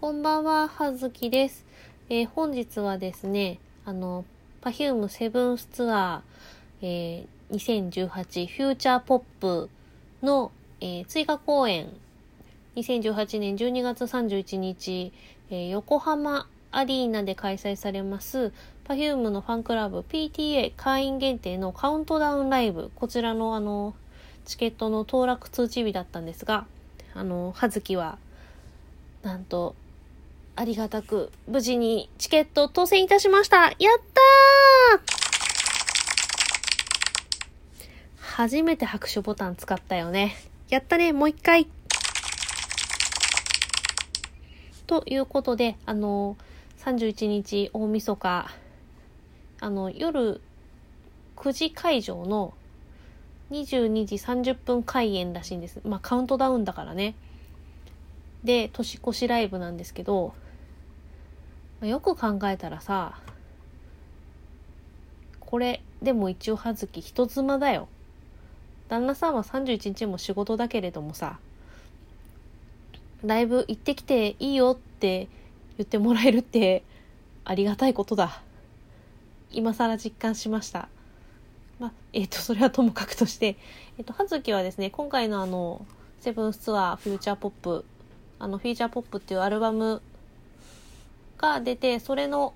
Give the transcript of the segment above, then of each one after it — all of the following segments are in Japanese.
こんばんは、はずきです。えー本日はですね、あの、Perfume セブンスツアー、えー2018フューチャーポップの、えー追加公演、2018年12月31日、えー横浜アリーナで開催されます Perfume のファンクラブ PTA 会員限定のカウントダウンライブ、こちらのあの、チケットの当落通知日だったんですが、あの、はずきは、なんと、ありがたく、無事にチケット当選いたしましたやったー初めて拍手ボタン使ったよね。やったね、もう一回ということで、あの、31日大晦日、あの、夜9時会場の22時30分開演らしいんです。まあ、カウントダウンだからね。で、年越しライブなんですけど、まよく考えたらさ、これ、でも一応葉月人妻だよ。旦那さんは31日も仕事だけれどもさ、ライブ行ってきていいよって言ってもらえるってありがたいことだ。今更実感しました。まあ、えっ、と、それはともかくとして、えっ、と、葉月はですね、今回のあの、セブンスツアーフューチャーポップ、あの、フィーチャーポップっていうアルバムが出て、それの、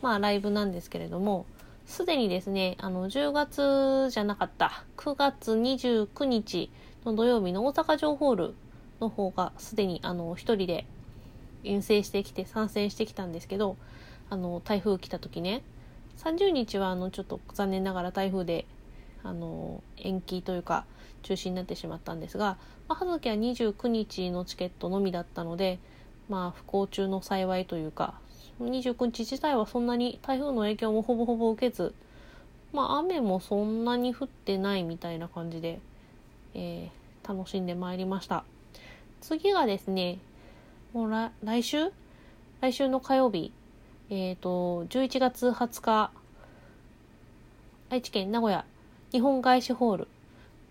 まあ、ライブなんですけれども、すでにですね、あの、10月じゃなかった、9月29日の土曜日の大阪城ホールの方が、すでに、あの、一人で遠征してきて、参戦してきたんですけど、あの、台風来た時ね、30日は、あの、ちょっと残念ながら台風で、あの、延期というか、中止になってしまったんですが、まあ、葉月は29日のチケットのみだったので、まあ、不幸中の幸いというか、29日自体はそんなに台風の影響もほぼほぼ受けず、まあ、雨もそんなに降ってないみたいな感じで、えー楽しんでまいりました。次がですね、もう来週？来週の火曜日、えっ、と、11月20日、愛知県名古屋日本外資ホール、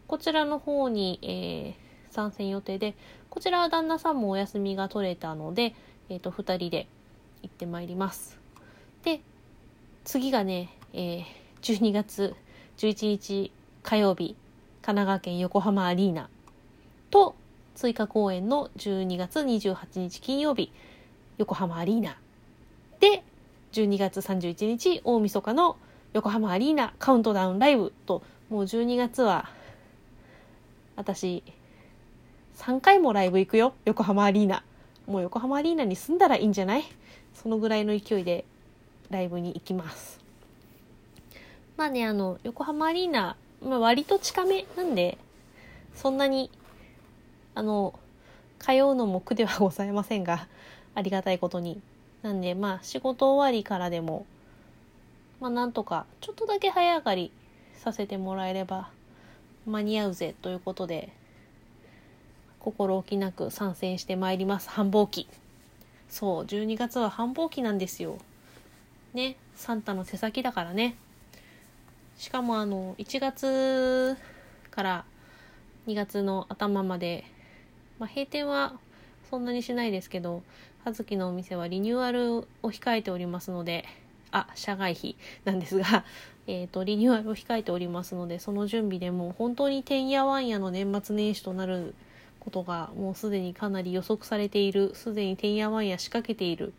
こちらの方に、えー参戦予定で、こちらは旦那さんもお休みが取れたので、えっ、と、二人で行ってまいります。で、次がね、えー12月11日火曜日、神奈川県横浜アリーナと、追加公演の12月28日金曜日、横浜アリーナ。で、12月31日大晦日の横浜アリーナカウントダウンライブと、もう12月は、私、3回もライブ行くよ、横浜アリーナ。もう横浜アリーナに住んだらいいんじゃない？そのぐらいの勢いでライブに行きます。まあね、あの、横浜アリーナ、まあ割と近めなんで、そんなに、あの、通うのも苦ではございませんが、ありがたいことに。なんで、まあ仕事終わりからでも、まあなんとか、ちょっとだけ早上がりさせてもらえれば間に合うぜということで、心置きなく参戦してまいります。繁忙期。そう、12月は繁忙期なんですよ。ね、サンタの手先だからね。しかもあの、1月から2月の頭まで、まあ閉店はそんなにしないですけど、葉月のお店はリニューアルを控えておりますので、あ、社外費なんですが、えっ、と、リニューアルを控えておりますので、その準備でもう本当にてんやわんやの年末年始となることがもうすでにかなり予測されている、すでにてんやわんや仕掛けている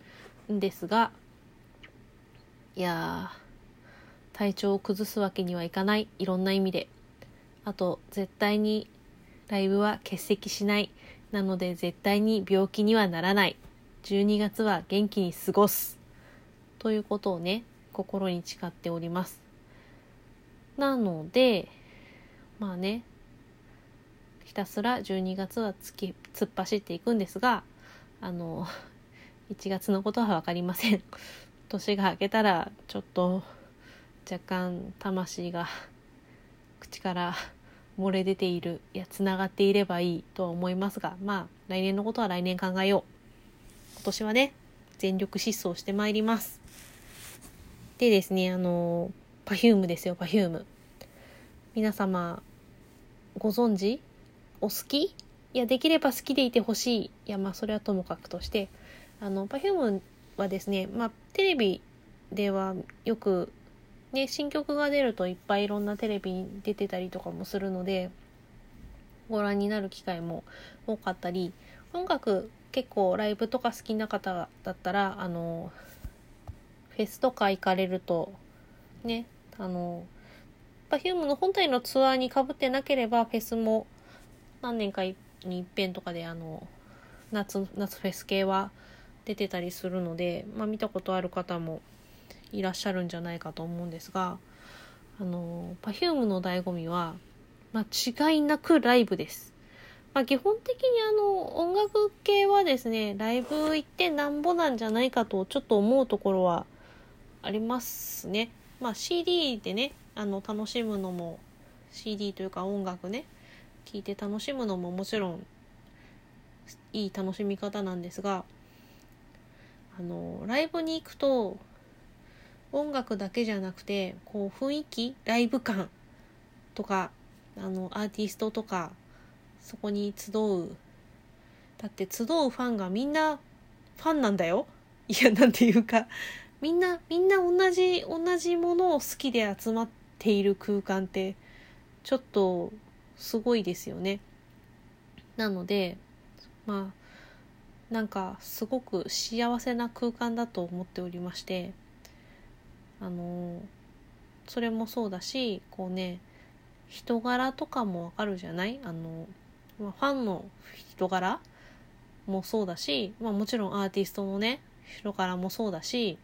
んですが、いや、体調を崩すわけにはいかない、いろんな意味で。あと、絶対にライブは欠席しない。なので、絶対に病気にはならない。12月は元気に過ごす。ということをね、心に誓っております。なので、まあね、ひたすら12月は突き突っ走っていくんですが、あの、1月のことは分かりません。年が明けたら、ちょっと、若干魂が口から漏れ出ている、いや、つながっていればいいとは思いますが、まあ、来年のことは来年考えよう。今年はね、全力疾走してまいります。でですね、あの、Perfume ですよ、Perfume。皆様、ご存知お好き？いや、できれば好きでいてほしい。いや、まあ、それはともかくとして、あの Perfume はですね、まあ、テレビではよく、ね、新曲が出るといっぱいいろんなテレビに出てたりとかもするのでご覧になる機会も多かったり音楽結構ライブとか好きな方だったらあのフェスとか行かれるとねあの Perfume の本体のツアーにかぶってなければフェスも何年かに一遍とかであの夏夏フェス系は出てたりするので、まあ、見たことある方もいらっしゃるんじゃないかと思うんですがあの Perfume の醍醐味は、まあ、違いなくライブです。まあ、基本的にあの音楽系はですねライブ行ってなんぼなんじゃないかとちょっと思うところはありますね。まあ、CD でねあの楽しむのも CD というか音楽ね聴いて楽しむのももちろんいい楽しみ方なんですがあのライブに行くと音楽だけじゃなくてこう雰囲気ライブ感とかあのアーティストとかそこに集うだって集うファンがみんなファンなんだよ。いやなんていうかみんなみんな同じ同じものを好きで集まっている空間ってちょっとすごいですよね。なのでまあなんかすごく幸せな空間だと思っておりましてあのそれもそうだしこうね人柄とかもわかるじゃない？あの、ま、ファンの人柄もそうだし、まあ、もちろんアーティストのね人柄もそうだし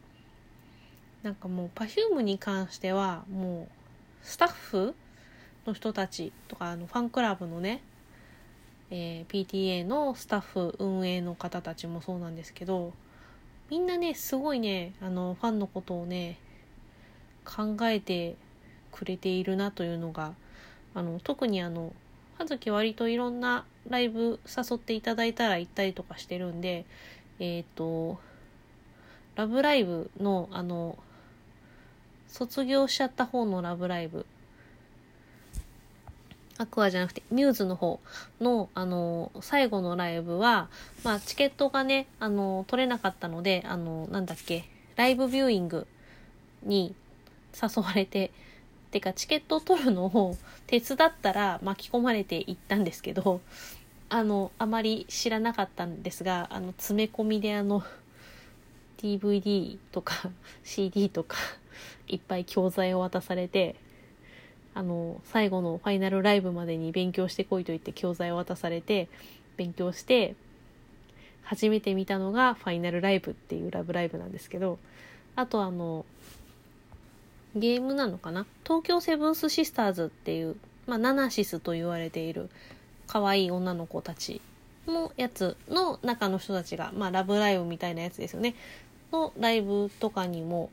なんかもう Perfume に関してはもうスタッフの人たちとかあのファンクラブのね、えー、PTA のスタッフ運営の方たちもそうなんですけどみんなねすごいねあのファンのことをね考えてくれているなというのがあの特にあの葉月割といろんなライブ誘っていただいたら行ったりとかしてるんでえっ、ー、と「ラブライブの」あの卒業しちゃった方の「ラブライブ」アクアじゃなくてミューズの方のあの最後のライブは、まあ、チケットがねあの取れなかったのであのなんだっけライブビューイングに誘われててかチケットを取るのを 手伝ったら巻き込まれていったんですけどあのあまり知らなかったんですがあの詰め込みであの DVD とか CD とかいっぱい教材を渡されてあの最後のファイナルライブまでに勉強してこいと言って教材を渡されて勉強して初めて見たのがファイナルライブっていうラブライブなんですけどあとあのゲームなのかな？東京セブンスシスターズっていう、まあ、ナナシスと言われている可愛い女の子たちのやつの中の人たちが、まあ、ラブライブみたいなやつですよね。のライブとかにも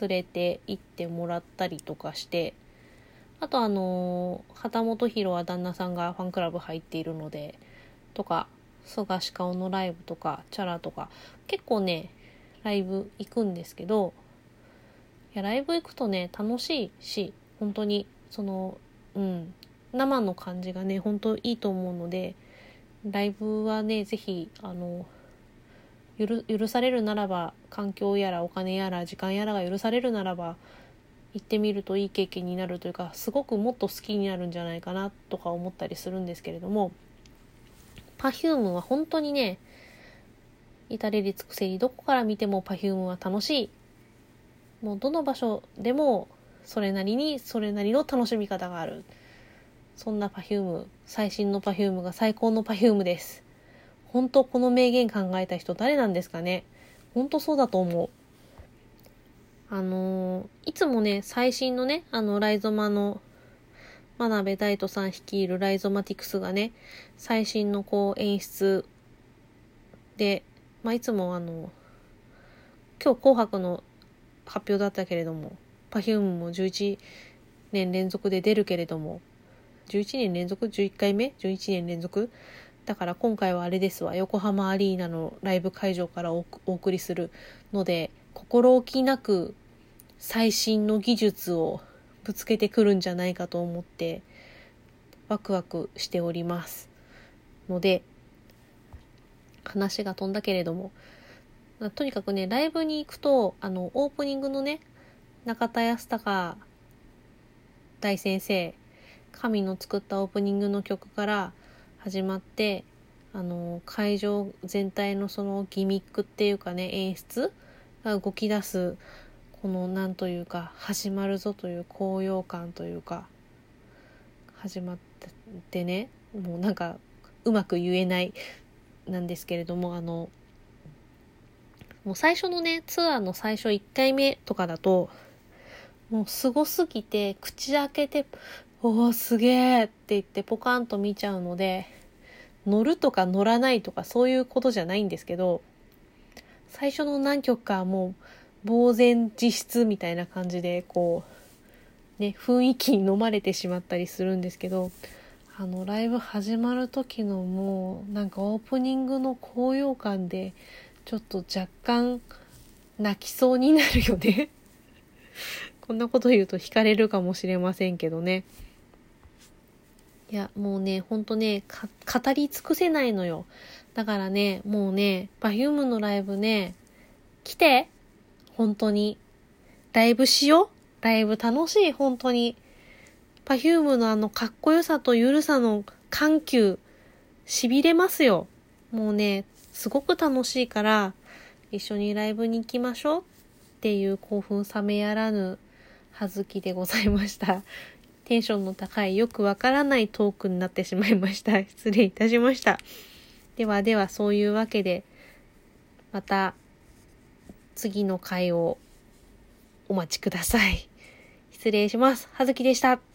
連れて行ってもらったりとかして、あとあの、旗本博は旦那さんがファンクラブ入っているので、とか、蘇我鹿尾のライブとか、チャラとか、結構ね、ライブ行くんですけどい、やライブ行くとね楽しいし本当にそのうん生の感じがね本当いいと思うのでライブはね是非あの許されるならば環境やらお金やら時間やらが許されるならば行ってみるといい経験になるというかすごくもっと好きになるんじゃないかなとか思ったりするんですけれども Perfume は本当にね至れり尽くせりどこから見ても Perfume は楽しい。もうどの場所でもそれなりにそれなりの楽しみ方がある。そんな Perfume 最新の Perfume が最高の Perfume です。本当この名言考えた人誰なんですかね。本当そうだと思う。あのー、いつもね最新のねあのライゾマの真鍋大斗さん率いるライゾマティクスがね最新のこう演出で、まあ、いつもあの今日紅白の発表だったけれども Perfume も11年連続で出るけれども11年連続？11回目？11年連続？だから今回はあれですわ。横浜アリーナのライブ会場からお送りするので心置きなく最新の技術をぶつけてくるんじゃないかと思ってワクワクしておりますので話が飛んだけれども。とにかくね、ライブに行くと、あの、オープニングのね、中田康隆大先生、神の作ったオープニングの曲から始まって、あの、会場全体のそのギミックっていうかね、演出が動き出す、このなんというか、始まるぞという高揚感というか、始まってね、もうなんか、うまく言えないなんですけれども、あの、もう最初のね、ツアーの最初1回目とかだと、もうすごすぎて、口開けて、おーすげーって言ってポカンと見ちゃうので、乗るとか乗らないとかそういうことじゃないんですけど、最初の何曲かもう、呆然自失みたいな感じで、こう、ね、雰囲気に飲まれてしまったりするんですけど、あの、ライブ始まる時のもう、なんかオープニングの高揚感で、ちょっと若干泣きそうになるよね こんなこと言うと惹かれるかもしれませんけどね。いや、もうね、ほんとね、語り尽くせないのよ。だからね、もうね、Perfume のライブね、来て本当に。ライブしようライブ楽しい、本当に。Perfume のあのかっこよさとゆるさの緩急、痺れますよ。もうね、すごく楽しいから、一緒にライブに行きましょうっていう興奮冷めやらぬはずきでございました。テンションの高いよくわからないトークになってしまいました。失礼いたしました。ではではそういうわけで、また次の回をお待ちください。失礼します。はずきでした。